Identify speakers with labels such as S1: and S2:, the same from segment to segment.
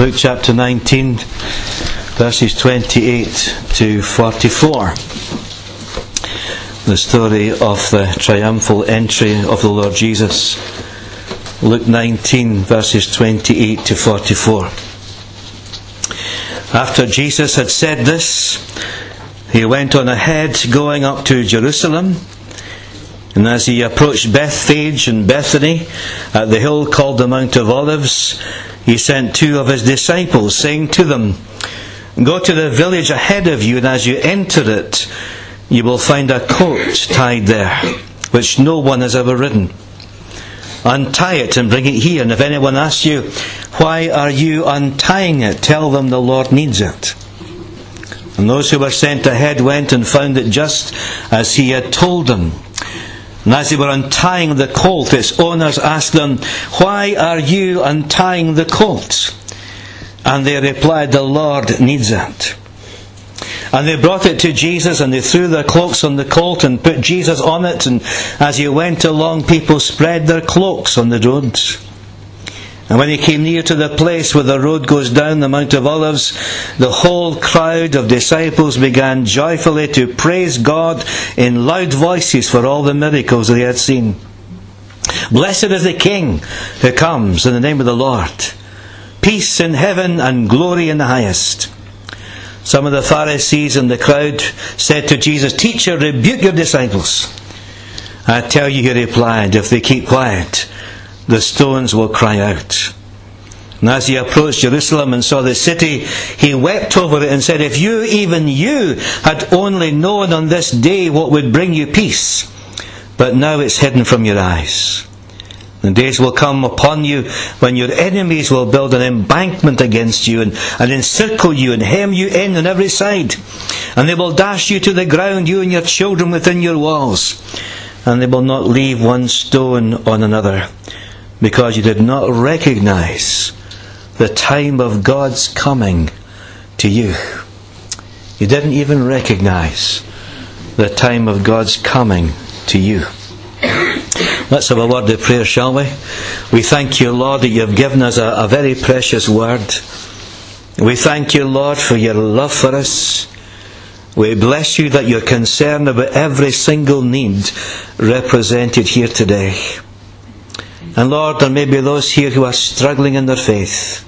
S1: Luke chapter 19, verses 28 to 44. The story of the triumphal entry of the Lord Jesus. Luke 19, verses 28 to 44. After Jesus had said this, he went on ahead, going up to Jerusalem. And as he approached Bethphage and Bethany at the hill called the Mount of Olives, he sent two of his disciples, saying to them, Go to the village ahead of you, and as you enter it, you will find a coat tied there, which no one has ever ridden. Untie it and bring it here, and if anyone asks you, Why are you untying it? tell them the Lord needs it. And those who were sent ahead went and found it just as he had told them. And as they were untying the colt, its owners asked them, Why are you untying the colt? And they replied, The Lord needs it. And they brought it to Jesus and they threw their cloaks on the colt and put Jesus on it. And as he went along, people spread their cloaks on the road. And when he came near to the place where the road goes down the Mount of Olives, the whole crowd of disciples began joyfully to praise God in loud voices for all the miracles they had seen. Blessed is the King who comes in the name of the Lord. Peace in heaven and glory in the highest. Some of the Pharisees in the crowd said to Jesus, Teacher, rebuke your disciples. I tell you, he replied, if they keep quiet, the stones will cry out. And as he approached Jerusalem and saw the city, he wept over it and said, If you, even you, had only known on this day what would bring you peace, but now it's hidden from your eyes. The days will come upon you when your enemies will build an embankment against you and, and encircle you and hem you in on every side. And they will dash you to the ground, you and your children within your walls. And they will not leave one stone on another because you did not recognize the time of God's coming to you. You didn't even recognize the time of God's coming to you. Let's have a word of prayer, shall we? We thank you, Lord, that you have given us a, a very precious word. We thank you, Lord, for your love for us. We bless you that you're concerned about every single need represented here today. And Lord, there may be those here who are struggling in their faith,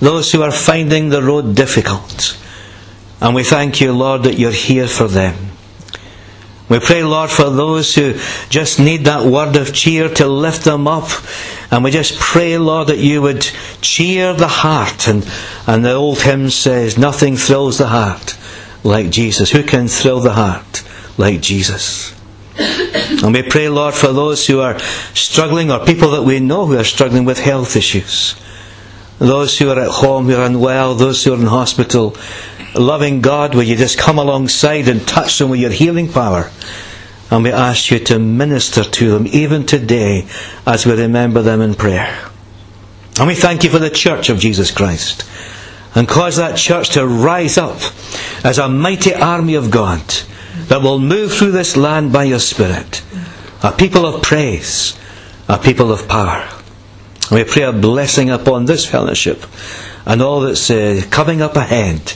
S1: those who are finding the road difficult. And we thank you, Lord, that you're here for them. We pray, Lord, for those who just need that word of cheer to lift them up. And we just pray, Lord, that you would cheer the heart. And, and the old hymn says, Nothing thrills the heart like Jesus. Who can thrill the heart like Jesus? And we pray, Lord, for those who are struggling or people that we know who are struggling with health issues. Those who are at home, who are unwell, those who are in hospital. Loving God, will you just come alongside and touch them with your healing power? And we ask you to minister to them even today as we remember them in prayer. And we thank you for the church of Jesus Christ. And cause that church to rise up as a mighty army of God that will move through this land by your Spirit. A people of praise, a people of power. We pray a blessing upon this fellowship and all that's uh, coming up ahead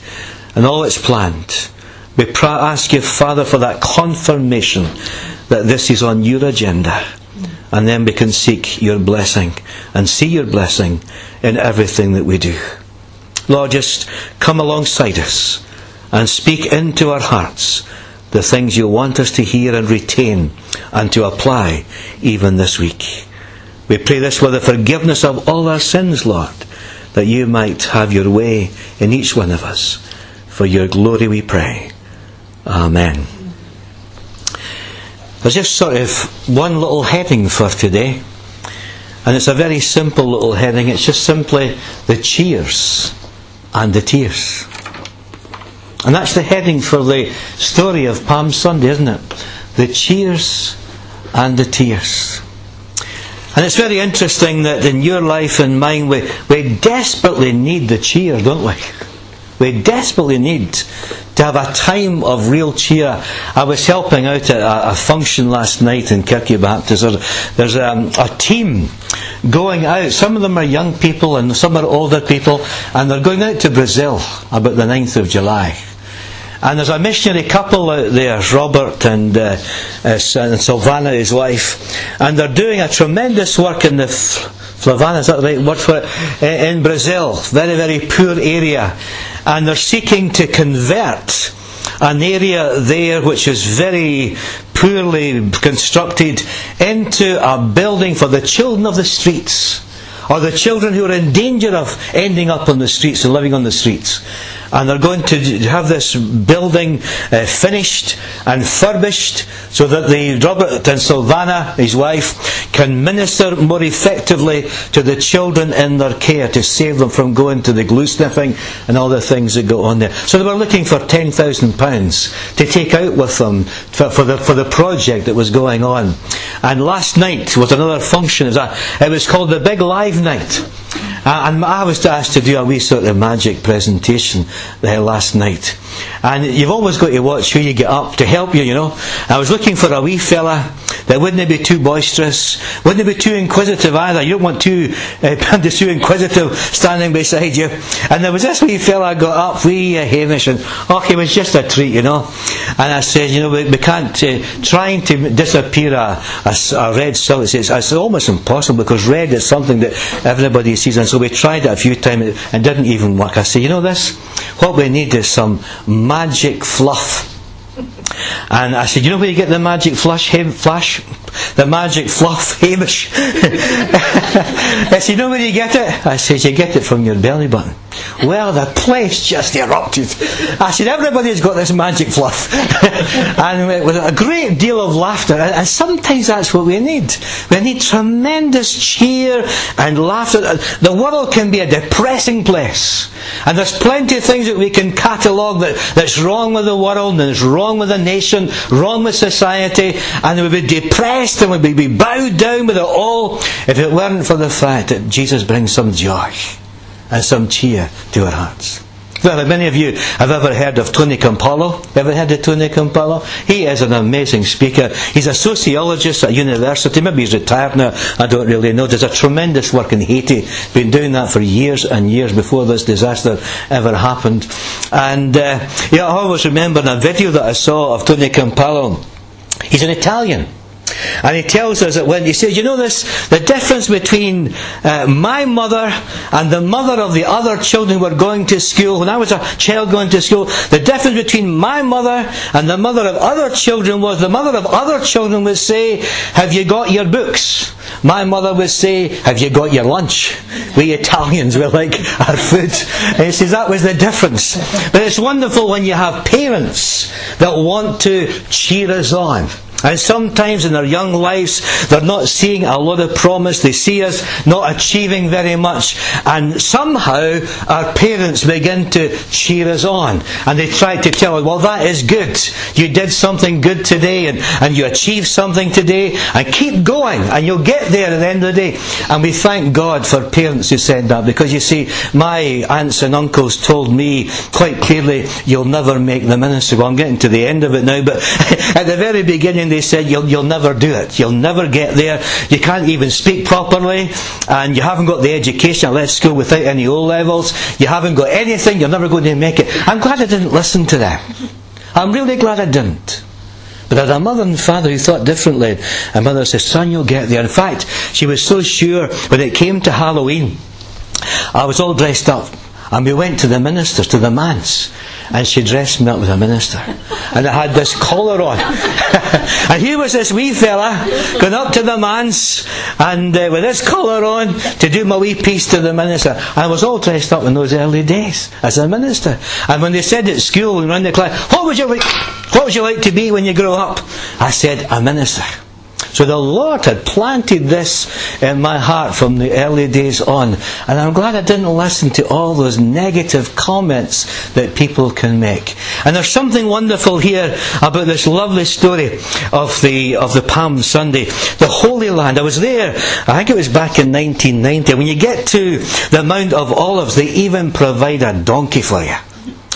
S1: and all that's planned. We ask you, Father, for that confirmation that this is on your agenda. And then we can seek your blessing and see your blessing in everything that we do. Lord, just come alongside us and speak into our hearts the things you want us to hear and retain and to apply even this week. We pray this for the forgiveness of all our sins, Lord, that you might have your way in each one of us. For your glory we pray. Amen. There's just sort of one little heading for today. And it's a very simple little heading. It's just simply the cheers and the tears. And that's the heading for the story of Palm Sunday, isn't it? The cheers and the tears. And it's very interesting that in your life and mine, we, we desperately need the cheer, don't we? We desperately need to have a time of real cheer. I was helping out at a, a function last night in Kirky Baptist. There's, um, a team going out. Some of them are young people and some are older people, and they're going out to Brazil about the 9th of July. And there's a missionary couple out there, Robert and, uh, uh, Sylvana, his wife, and they're doing a tremendous work in the Flavana, is that the right word for it? In Brazil, very, very poor area. And they're seeking to convert an area there which is very poorly constructed into a building for the children of the streets. Or the children who are in danger of ending up on the streets and living on the streets and they're going to have this building uh, finished and furbished so that the Robert and Sylvana, his wife, can minister more effectively to the children in their care to save them from going to the glue sniffing and all the things that go on there. So they were looking for ten thousand pounds to take out with them for, for, the for the project that was going on. And last night was another function. It was, a, it was called the Big Live Night. Uh, and I was asked to do a wee sort of magic presentation there last night. And you've always got to watch who you get up to help you, you know. I was looking for a wee fella that wouldn't be too boisterous, wouldn't be too inquisitive either. You don't want too, uh, too inquisitive standing beside you. And there was this wee fella got up, wee uh, Hamish, and oh, he was just a treat, you know. And I said, you know, we, we can't, uh, trying to disappear a, a, a red silk, it's, it's almost impossible because red is something that everybody sees. And so we tried it a few times and didn't even work. I said, you know this? What we need is some magic fluff. And I said, you know where you get the magic flush, flash? The magic fluff, Hamish. I said, you know where you get it? I said, you get it from your belly button. Well, the place just erupted. I said, everybody's got this magic fluff. and with a great deal of laughter. And sometimes that's what we need. We need tremendous cheer and laughter. Uh, the world can be a depressing place. And there's plenty of things that we can catalogue that, that's wrong with the world and is wrong with the nation, wrong with society, and we'd be depressed and we'd be bowed down with it all if it weren't for the fact that Jesus brings some joy and some cheer to our hearts. Well, many of you have ever heard of Tony Campolo. Ever heard of Tony Campolo? He is an amazing speaker. He's a sociologist at university. Maybe he's retired now. I don't really know. Does a tremendous work in Haiti. Been doing that for years and years before this disaster ever happened. And uh, yeah, I always remember a video that I saw of Tony Campolo. He's an Italian. And he tells us that when he says, you know this, the difference between uh, my mother and the mother of the other children who were going to school, when I was a child going to school, the difference between my mother and the mother of other children was the mother of other children would say, have you got your books? My mother would say, have you got your lunch? We Italians, we like our food. And he says that was the difference. But it's wonderful when you have parents that want to cheer us on. And sometimes in their young lives, they're not seeing a lot of promise. They see us not achieving very much. And somehow our parents begin to cheer us on. And they try to tell us, well, that is good. You did something good today and, and you achieved something today. And keep going and you'll get there at the end of the day. And we thank God for parents who said that because you see, my aunts and uncles told me quite clearly, you'll never make the ministry. Well, I'm getting to the end of it now, but at the very beginning they said, you'll, you'll never do it. You'll never get there. You can't even speak properly, and you haven't got the education. I left school without any O levels. You haven't got anything. You're never going to make it. I'm glad I didn't listen to them. I'm really glad I didn't. But I had a mother and father who thought differently. And mother said, son, you'll get there. In fact, she was so sure when it came to Halloween, I was all dressed up. And we went to the ministers, to the manse and she dressed me up as a minister. And I had this collar on. and here was this wee fella going up to the manse and uh, with this collar on to do my wee piece to the minister. And I was all dressed up in those early days as a minister. And when they said at school and around the class, what would you like, what would you like to be when you grow up? I said, a minister. So the Lord had planted this in my heart from the early days on. And I'm glad I didn't listen to all those negative comments that people can make. And there's something wonderful here about this lovely story of the, of the Palm Sunday. The Holy Land. I was there, I think it was back in 1990. When you get to the Mount of Olives, they even provide a donkey for you.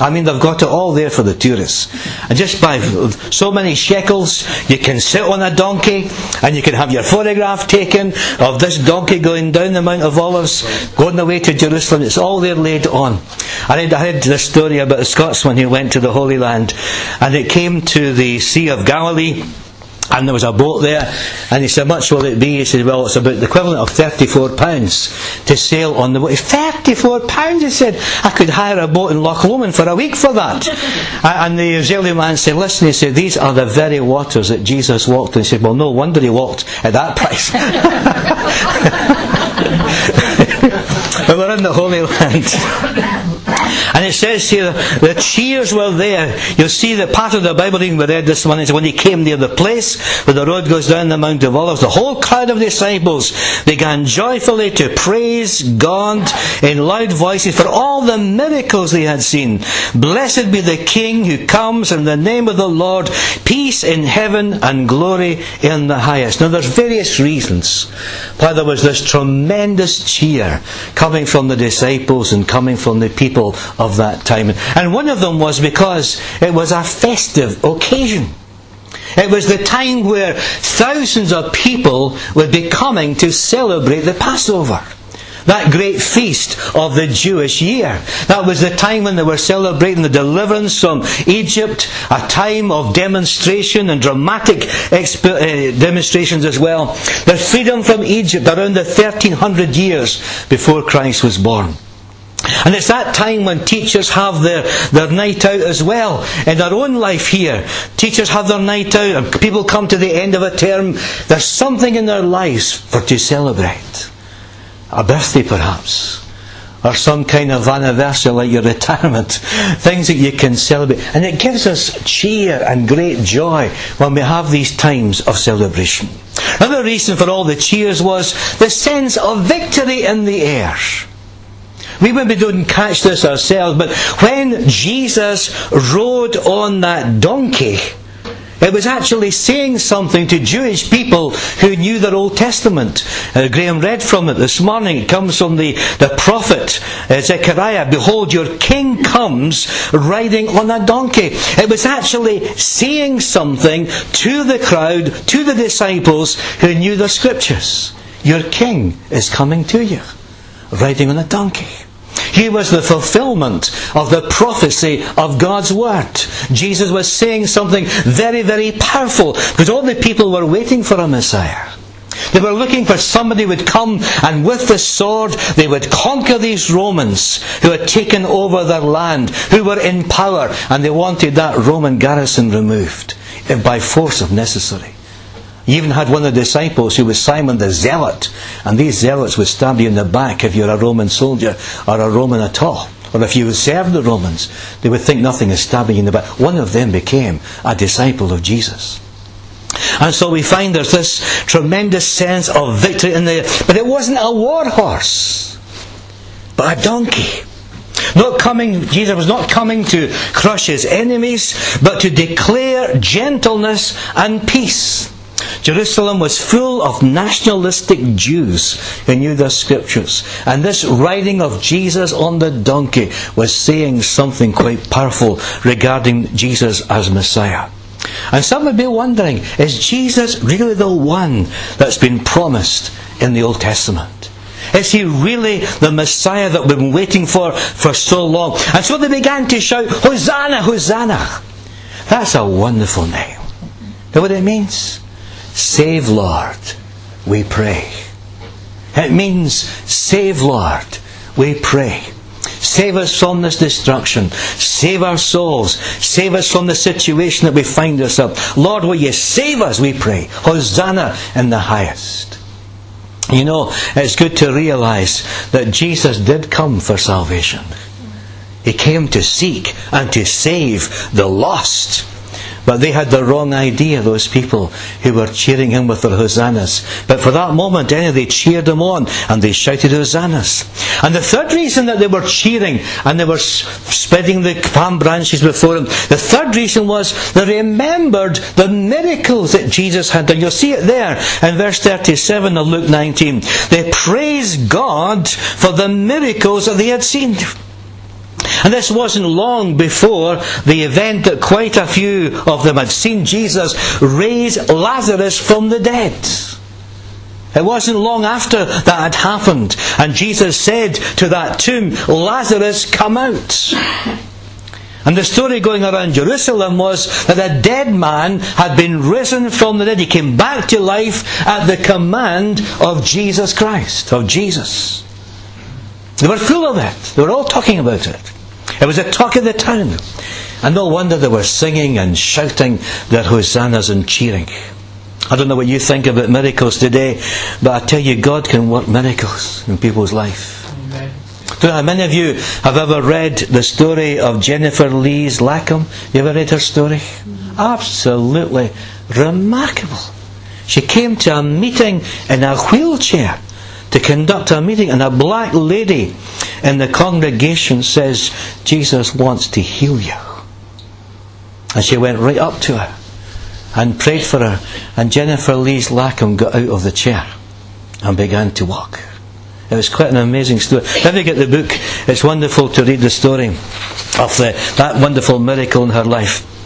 S1: I mean, they've got it all there for the tourists. And just by so many shekels, you can sit on a donkey and you can have your photograph taken of this donkey going down the Mount of Olives, going away to Jerusalem. It's all there laid on. I had, I this story about a Scotsman who went to the Holy Land and it came to the Sea of Galilee and there was a boat there, and he said, much will it be? He said, well, it's about the equivalent of £34 to sail on the boat. £34? He said, I could hire a boat in Loch Lomond for a week for that. and the Israeli man said, listen, he said, these are the very waters that Jesus walked on. He said, well, no wonder he walked at that price. we're in the Holy Land. And it says here, the cheers were there. You'll see that part of the Bible reading we read this morning is when he came near the place where the road goes down the Mount of Olives, the whole crowd of disciples began joyfully to praise God in loud voices for all the miracles they had seen. Blessed be the King who comes in the name of the Lord, peace in heaven and glory in the highest. Now there's various reasons why there was this tremendous cheer coming from the disciples and coming from the people of that time. And one of them was because it was a festive occasion. It was the time where thousands of people would be coming to celebrate the Passover. That great feast of the Jewish year. That was the time when they were celebrating the deliverance from Egypt, a time of demonstration and dramatic exp- uh, demonstrations as well. The freedom from Egypt around the 1300 years before Christ was born. And it's that time when teachers have their, their night out as well. In their own life here, teachers have their night out and people come to the end of a term. There's something in their lives for to celebrate. A birthday perhaps. Or some kind of anniversary like your retirement. Things that you can celebrate. And it gives us cheer and great joy when we have these times of celebration. Another reason for all the cheers was the sense of victory in the air. We maybe didn't catch this ourselves, but when Jesus rode on that donkey, it was actually saying something to Jewish people who knew their Old Testament. Uh, Graham read from it this morning. It comes from the, the prophet uh, Zechariah. Behold, your king comes riding on a donkey. It was actually saying something to the crowd, to the disciples who knew the scriptures. Your king is coming to you, riding on a donkey. He was the fulfillment of the prophecy of God's Word. Jesus was saying something very, very powerful because all the people were waiting for a Messiah. They were looking for somebody who would come and with the sword they would conquer these Romans who had taken over their land, who were in power, and they wanted that Roman garrison removed, if by force if necessary. You even had one of the disciples who was Simon the Zealot, and these zealots would stab you in the back if you're a Roman soldier or a Roman at all. Or if you served the Romans, they would think nothing of stabbing you in the back. One of them became a disciple of Jesus. And so we find there's this tremendous sense of victory in there. But it wasn't a war horse, but a donkey. Not coming, Jesus was not coming to crush his enemies, but to declare gentleness and peace. Jerusalem was full of nationalistic Jews who knew the scriptures. And this riding of Jesus on the donkey was saying something quite powerful regarding Jesus as Messiah. And some would be wondering, is Jesus really the one that's been promised in the Old Testament? Is he really the Messiah that we've been waiting for for so long? And so they began to shout, Hosanna, Hosanna. That's a wonderful name. Know what it means? Save, Lord, we pray. It means, Save, Lord, we pray. Save us from this destruction. Save our souls. Save us from the situation that we find ourselves. Lord, will you save us, we pray. Hosanna in the highest. You know, it's good to realize that Jesus did come for salvation. He came to seek and to save the lost. But they had the wrong idea, those people who were cheering him with their hosannas. But for that moment, anyway, they cheered him on and they shouted hosannas. And the third reason that they were cheering and they were spreading the palm branches before him, the third reason was they remembered the miracles that Jesus had done. You'll see it there in verse 37 of Luke 19. They praised God for the miracles that they had seen. And this wasn't long before the event that quite a few of them had seen Jesus raise Lazarus from the dead. It wasn't long after that had happened, and Jesus said to that tomb, Lazarus, come out. And the story going around Jerusalem was that a dead man had been risen from the dead. He came back to life at the command of Jesus Christ, of Jesus. They were full of it. They were all talking about it. It was a talk of the town. And no wonder they were singing and shouting their hosannas and cheering. I don't know what you think about miracles today, but I tell you, God can work miracles in people's life. Don't know how many of you have ever read the story of Jennifer Rees Larcombe? You ever read her story? Mm-hmm. Absolutely remarkable. She came to a meeting in a wheelchair to conduct a meeting, and a black lady in the congregation says, Jesus wants to heal you. And she went right up to her and prayed for her, and Jennifer Rees Larcombe got out of the chair and began to walk. It was quite an amazing story. If you get the book, it's wonderful to read the story of the, that wonderful miracle in her life.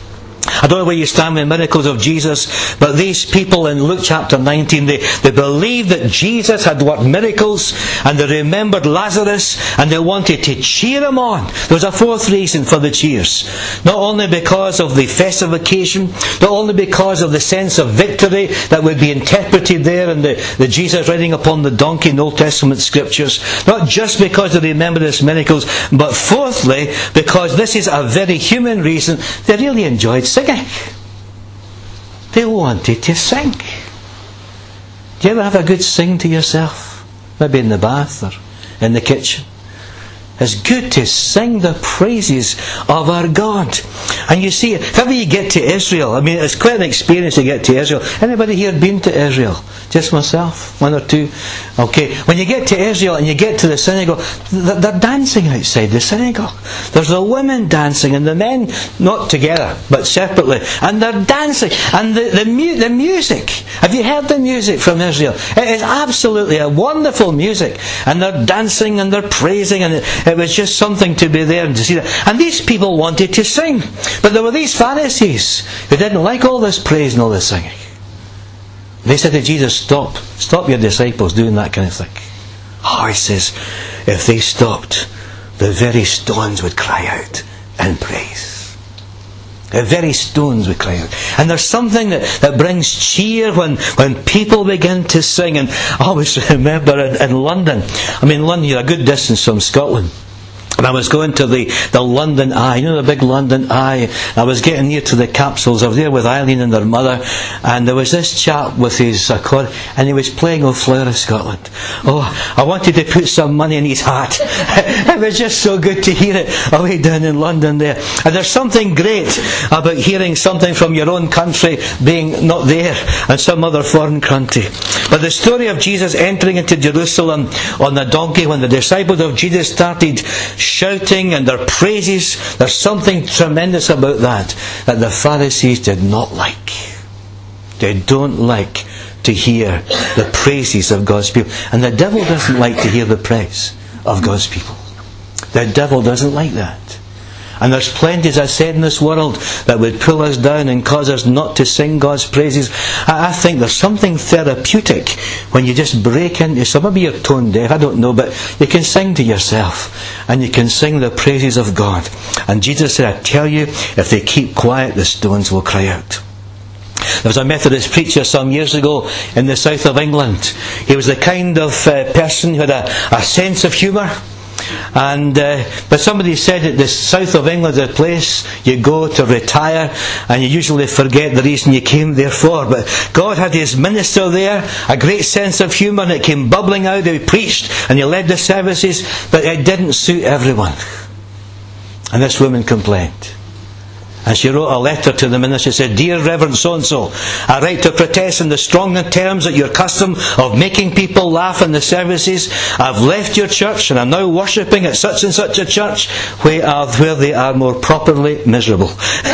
S1: I don't know where you stand with miracles of Jesus, but these people in Luke chapter 19, they, they believed that Jesus had worked miracles, and they remembered Lazarus, and they wanted to cheer him on. There was a fourth reason for the cheers. Not only because of the festive occasion, not only because of the sense of victory that would be interpreted there in the, the Jesus riding upon the donkey in Old Testament scriptures, not just because they remembered his miracles, but fourthly, because this is a very human reason, they really enjoyed singing. They wanted to sing. Do you ever have a good sing to yourself? Maybe in the bath or in the kitchen. It's good to sing the praises of our God. And you see, if ever you get to Israel, I mean, it's quite an experience to get to Israel. Anybody here been to Israel? Just myself? One or two? Okay. When you get to Israel and you get to the synagogue, they're dancing outside the synagogue. There's the women dancing and the men, not together, but separately. And they're dancing. And the, the, mu- the music. Have you heard the music from Israel? It is absolutely a wonderful music. And they're dancing and they're praising and it, it was just something to be there and to see that. And these people wanted to sing. But there were these Pharisees who didn't like all this praise and all this singing. They said to Jesus, Stop. Stop your disciples doing that kind of thing. Oh, he says, if they stopped, the very stones would cry out in praise. The very stones we cry out. And there's something that, that brings cheer when, when people begin to sing. And I always remember in, in London, I mean, London, you're a good distance from Scotland. And I was going to the, the London Eye, you know the big London Eye. I was getting near to the capsules. I was there with Eileen and her mother, and there was this chap with his uh, accordion, and he was playing O Flower of Scotland. Oh, I wanted to put some money in his hat. it was just so good to hear it away down in London there. And there's something great about hearing something from your own country being not there and some other foreign country. But the story of Jesus entering into Jerusalem on the donkey when the disciples of Jesus started shouting and their praises. There's something tremendous about that that the Pharisees did not like. They don't like to hear the praises of God's people. And the devil doesn't like to hear the praise of God's people. The devil doesn't like that. And there's plenty, as I said, in this world that would pull us down and cause us not to sing God's praises. I, I think there's something therapeutic when you just break into some. of you're tone deaf, I don't know, but you can sing to yourself and you can sing the praises of God. And Jesus said, I tell you, if they keep quiet, the stones will cry out. There was a Methodist preacher some years ago in the south of England. He was the kind of uh, person who had a, a sense of humour. And uh, but somebody said that the south of England is a place you go to retire, and you usually forget the reason you came there for. But God had His minister there, a great sense of humour, and it came bubbling out. He preached and he led the services, but it didn't suit everyone. And this woman complained. And she wrote a letter to the minister. Said, Dear Reverend so and so, I write to protest in the strong terms at your custom of making people laugh in the services. I've left your church and I'm now worshipping at such and such a church where, are, where they are more properly miserable.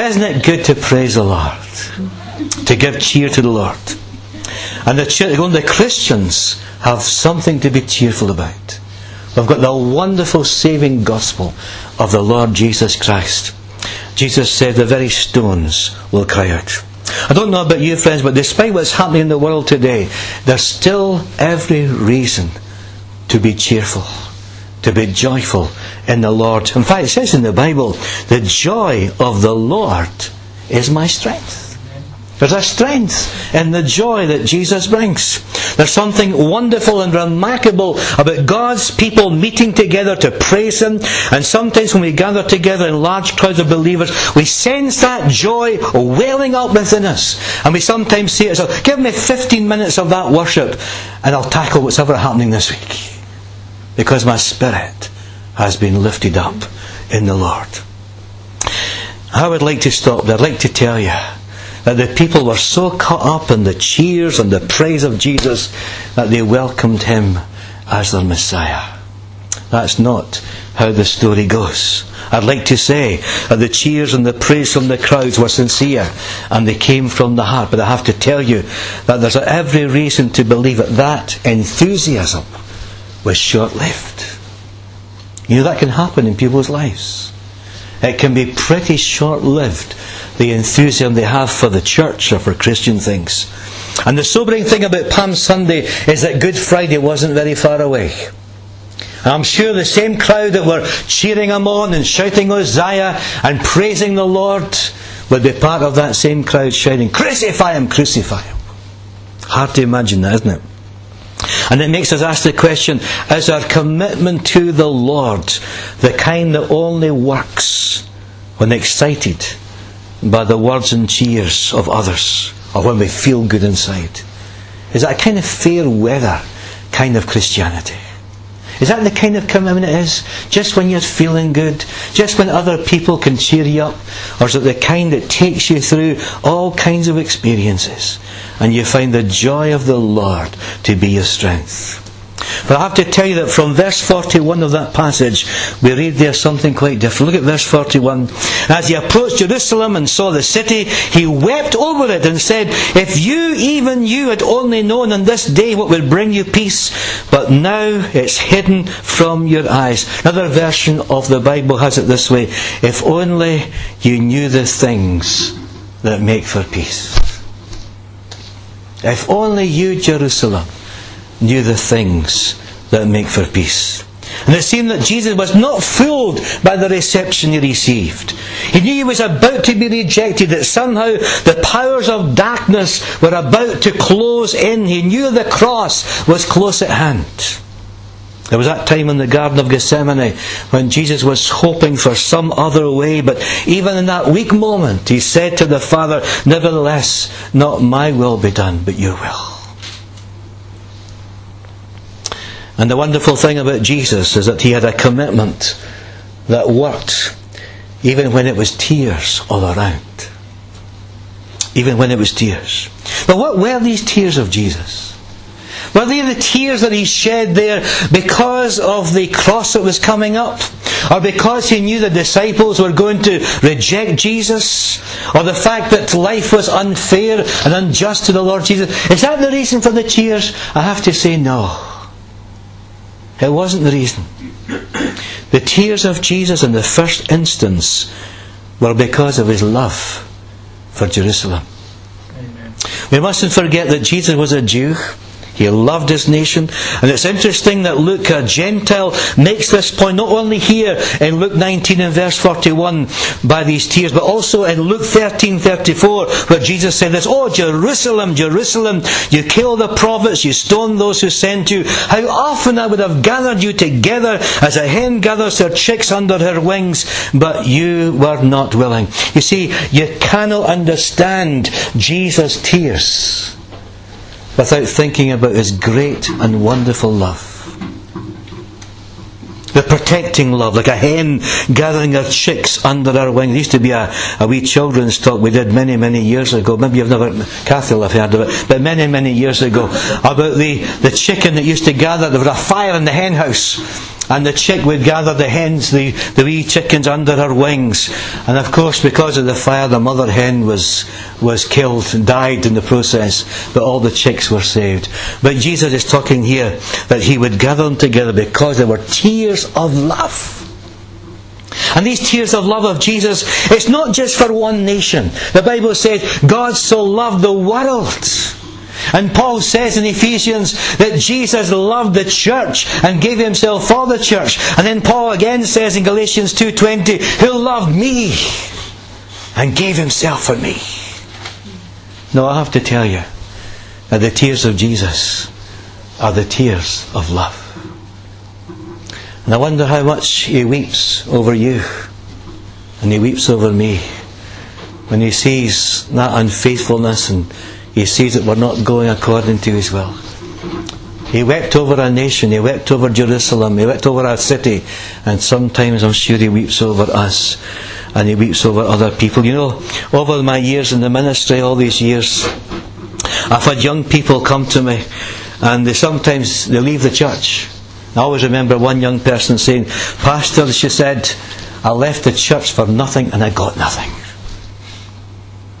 S1: Isn't it good to praise the Lord? To give cheer to the Lord. And the, the Christians have something to be cheerful about. We've got the wonderful saving gospel of the Lord Jesus Christ. Jesus said the very stones will cry out. I don't know about you, friends, but despite what's happening in the world today, there's still every reason to be cheerful, to be joyful in the Lord. In fact, it says in the Bible, the joy of the Lord is my strength. There's a strength in the joy that Jesus brings. There's something wonderful and remarkable about God's people meeting together to praise Him. And sometimes when we gather together in large crowds of believers, we sense that joy welling up within us. And we sometimes say to ourselves, give me 15 minutes of that worship and I'll tackle what's ever happening this week. Because my spirit has been lifted up in the Lord. I would like to stop there. I'd like to tell you that the people were so caught up in the cheers and the praise of Jesus that they welcomed him as their Messiah. That's not how the story goes. I'd like to say that the cheers and the praise from the crowds were sincere and they came from the heart, but I have to tell you that there's every reason to believe that that enthusiasm was short lived. You know, that can happen in people's lives. It can be pretty short lived the enthusiasm they have for the church or for Christian things. And the sobering thing about Palm Sunday is that Good Friday wasn't very far away. I'm sure the same crowd that were cheering him on and shouting Hosea and praising the Lord would be part of that same crowd shouting, Crucify him, crucify him. Hard to imagine that, isn't it? And it makes us ask the question is our commitment to the Lord the kind that only works when excited by the words and cheers of others, or when we feel good inside? Is that a kind of fair weather kind of Christianity? Is that the kind of commitment it is? Just when you're feeling good? Just when other people can cheer you up? Or is it the kind that takes you through all kinds of experiences and you find the joy of the Lord to be your strength? But I have to tell you that from verse 41 of that passage, we read there something quite different. Look at verse 41. As he approached Jerusalem and saw the city, he wept over it and said, If you, even you, had only known on this day what would bring you peace, but now it's hidden from your eyes. Another version of the Bible has it this way If only you knew the things that make for peace. If only you, Jerusalem, knew the things that make for peace. And it seemed that Jesus was not fooled by the reception he received. He knew he was about to be rejected, that somehow the powers of darkness were about to close in. He knew the cross was close at hand. There was that time in the Garden of Gethsemane when Jesus was hoping for some other way, but even in that weak moment, he said to the Father, Nevertheless, not my will be done, but your will. And the wonderful thing about Jesus is that he had a commitment that worked even when it was tears all around. Even when it was tears. But what were these tears of Jesus? Were they the tears that he shed there because of the cross that was coming up? Or because he knew the disciples were going to reject Jesus? Or the fact that life was unfair and unjust to the Lord Jesus? Is that the reason for the tears? I have to say no. It wasn't the reason. The tears of Jesus in the first instance were because of his love for Jerusalem. Amen. We mustn't forget that Jesus was a Jew. He loved his nation. And it's interesting that Luke, a Gentile, makes this point not only here in Luke 19 and verse 41 by these tears, but also in Luke 13 34, where Jesus said this, Oh, Jerusalem, Jerusalem, you kill the prophets, you stone those who sent you. How often I would have gathered you together as a hen gathers her chicks under her wings, but you were not willing. You see, you cannot understand Jesus' tears without thinking about His great and wonderful love. The protecting love, like a hen gathering her chicks under her wing. There used to be a, a wee children's talk we did many, many years ago. Maybe you've never, Kathy will have heard of it, but many, many years ago, about the, the chicken that used to gather. There was a fire in the hen house and the chick would gather the hens, the, the wee chickens under her wings. And of course, because of the fire, the mother hen was, was killed and died in the process, but all the chicks were saved. But Jesus is talking here that he would gather them together because there were tears of love. And these tears of love of Jesus, it's not just for one nation. The Bible says, God so loved the world. And Paul says in Ephesians that Jesus loved the church and gave himself for the church. And then Paul again says in Galatians 2:20, who loved me and gave himself for me. No, I have to tell you that the tears of Jesus are the tears of love. And I wonder how much he weeps over you and he weeps over me when he sees that unfaithfulness and he sees that we're not going according to his will. He wept over our nation, he wept over Jerusalem, he wept over our city, and sometimes I'm sure he weeps over us and he weeps over other people. You know, over my years in the ministry, all these years, I've had young people come to me and they sometimes they leave the church I always remember one young person saying, Pastor, she said, I left the church for nothing and I got nothing.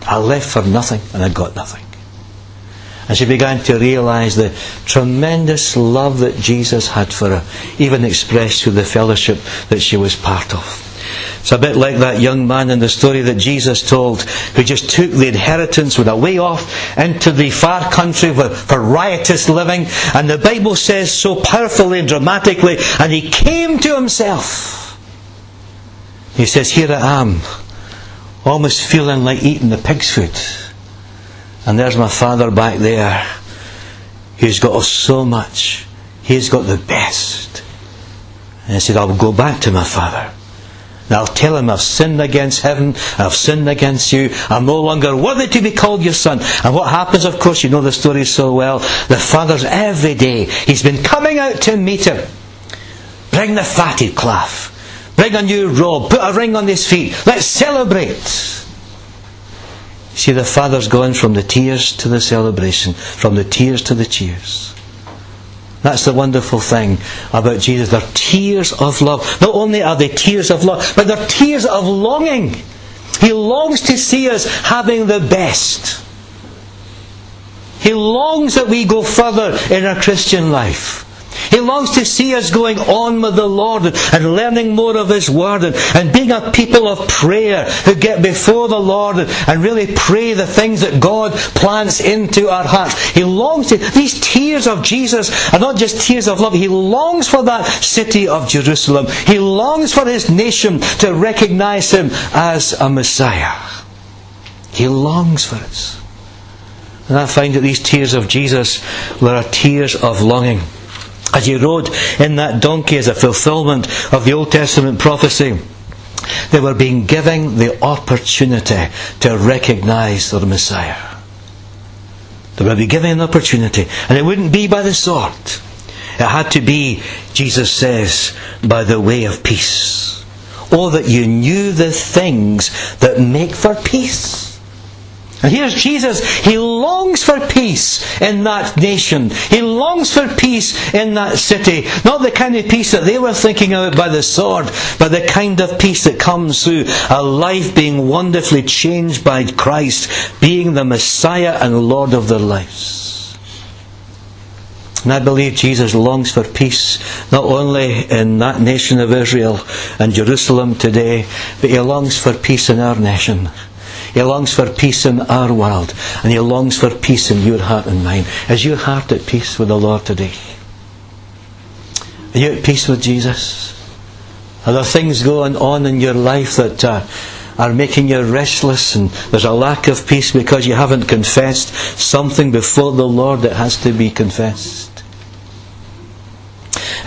S1: I left for nothing and I got nothing. And she began to realize the tremendous love that Jesus had for her, even expressed through the fellowship that she was part of. It's a bit like that young man in the story that Jesus told who just took the inheritance, with a way off into the far country for, for riotous living. And the Bible says so powerfully and dramatically, and he came to himself. He says, Here I am, almost feeling like eating the pig's food. And there's my father back there. He's got us so much. He's got the best. And he said, I'll go back to my father. And I'll tell him I've sinned against heaven, I've sinned against you, I'm no longer worthy to be called your son. And what happens, of course, you know the story so well. The father's every day, he's been coming out to meet him. Bring the fatted calf. Bring a new robe. Put a ring on his feet. Let's celebrate. See, the father's gone from the tears to the celebration, from the tears to the cheers. That's the wonderful thing about Jesus. They're tears of love. Not only are they tears of love, but they're tears of longing. He longs to see us having the best. He longs that we go further in our Christian life. He longs to see us going on with the Lord and learning more of His Word and, and being a people of prayer who get before the Lord and, and really pray the things that God plants into our hearts. He longs to, these tears of Jesus are not just tears of love. He longs for that city of Jerusalem. He longs for His nation to recognize Him as a Messiah. He longs for us. And I find that these tears of Jesus were tears of longing as he rode in that donkey as a fulfillment of the Old Testament prophecy. They were being given the opportunity to recognize their Messiah. They were being given an opportunity, and it wouldn't be by the sword. It had to be, Jesus says, by the way of peace. Oh, that you knew the things that make for peace. And here's Jesus. He longs for peace in that nation. He longs for peace in that city. Not the kind of peace that they were thinking about by the sword, but the kind of peace that comes through a life being wonderfully changed by Christ, being the Messiah and Lord of their lives. And I believe Jesus longs for peace, not only in that nation of Israel and Jerusalem today, but he longs for peace in our nation. He longs for peace in our world, and He longs for peace in your heart and mine. Is your heart at peace with the Lord today? Are you at peace with Jesus? Are there things going on in your life that uh, are making you restless and there's a lack of peace because you haven't confessed something before the Lord that has to be confessed?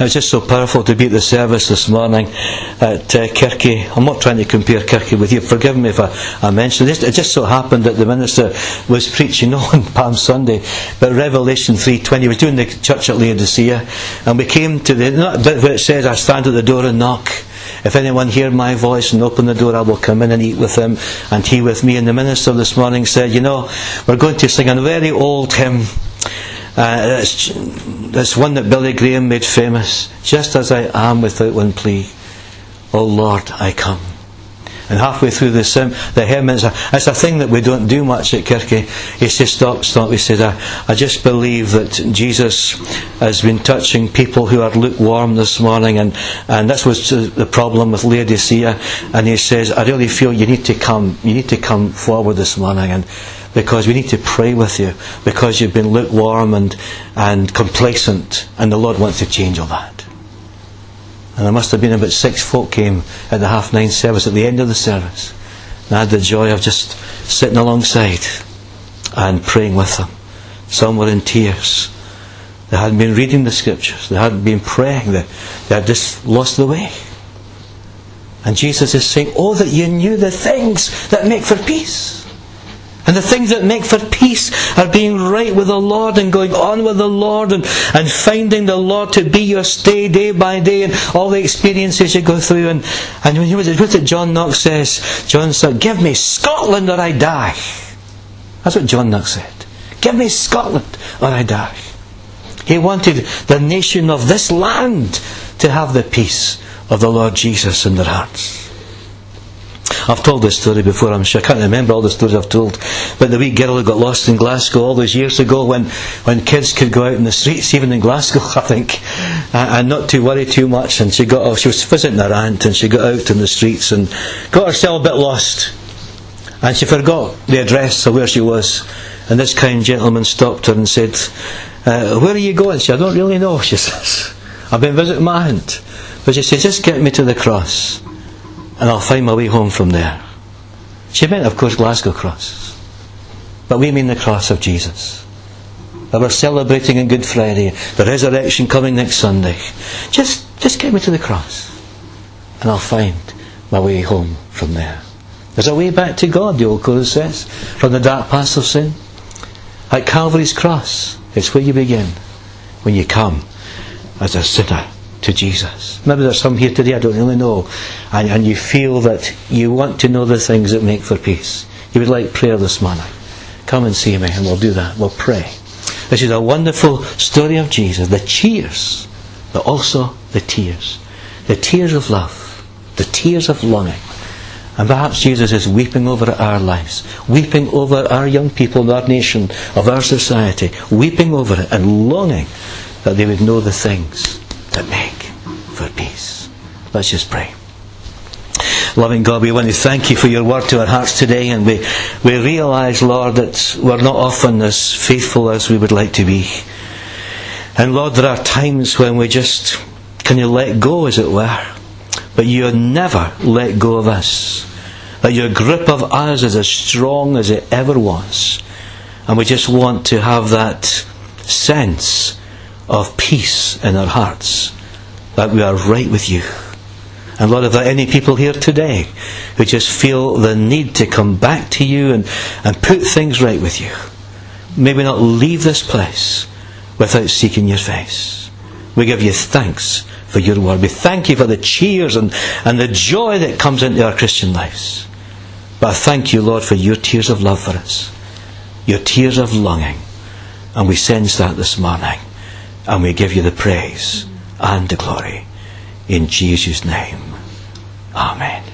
S1: It was just so powerful to be at the service this morning at uh, Kirky. I'm not trying to compare Kirky with you. Forgive me if I, I mention it. It just so happened that the minister was preaching on Palm Sunday, but Revelation 3.20. He was doing the church at Laodicea, and we came to the bit where it says, I stand at the door and knock. If anyone hear my voice and open the door, I will come in and eat with him, and he with me. And the minister this morning said, You know, we're going to sing a very old hymn Uh, it's, it's one that Billy Graham made famous. Just as I am without one plea, O Lord, I come. And halfway through the, sim, the hymn, it's a, it's a thing that we don't do much at Kirky. He says, stop, stop. He says, I, I just believe that Jesus has been touching people who are lukewarm this morning. And, and this was the problem with Laodicea. And he says, I really feel you need to come, you need to come forward this morning. And because we need to pray with you because you've been lukewarm and, and complacent. And the Lord wants to change all that. And there must have been about six folk came at the half nine service at the end of the service. And I had the joy of just sitting alongside and praying with them. Some were in tears. They hadn't been reading the scriptures. They hadn't been praying. They, they had just lost the way. And Jesus is saying, Oh, that you knew the things that make for peace. And the things that make for peace are being right with the Lord and going on with the Lord and, and finding the Lord to be your stay day by day and all the experiences you go through. And, and when you what it John Knox says, John said, Give me Scotland or I die. That's what John Knox said. Give me Scotland or I die. He wanted the nation of this land to have the peace of the Lord Jesus in their hearts. I've told this story before, I'm sure. I can't remember all the stories I've told. But the wee girl who got lost in Glasgow all those years ago when, when kids could go out in the streets, even in Glasgow, I think, and not to worry too much. And she got off, she was visiting her aunt and she got out in the streets and got herself a bit lost. And she forgot the address of where she was. And this kind gentleman stopped her and said, uh, Where are you going? She said, I don't really know, she says. I've been visiting my aunt. But she said, Just get me to the cross and I'll find my way home from there. She meant, of course, Glasgow Cross. But we mean the cross of Jesus. That we're celebrating on Good Friday, the resurrection coming next Sunday. Just, just get me to the cross, and I'll find my way home from there. There's a way back to God, the old chorus says, from the dark paths of sin. At Calvary's cross, it's where you begin when you come as a sinner to Jesus. Maybe there's some here today, I don't really know, and, and you feel that you want to know the things that make for peace. You would like prayer this morning. Come and see me, and we'll do that. We'll pray. This is a wonderful story of Jesus. The cheers, but also the tears. The tears of love, the tears of longing. And perhaps Jesus is weeping over our lives, weeping over our young people, our nation, of our society, weeping over it and longing that they would know the things that make for peace. Let's just pray. Loving God, we want to thank you for your word to our hearts today, and we, we realise, Lord, that we're not often as faithful as we would like to be. And Lord, there are times when we just can you let go, as it were, but you never let go of us. That your grip of us is as strong as it ever was. And we just want to have that sense of peace in our hearts that we are right with you. And Lord, if there are any people here today who just feel the need to come back to you and, and put things right with you, may we not leave this place without seeking your face. We give you thanks for your word. We thank you for the cheers and, and the joy that comes into our Christian lives. But I thank you, Lord, for your tears of love for us, your tears of longing. And we sense that this morning. And we give you the praise and the glory. In Jesus' name. Amen.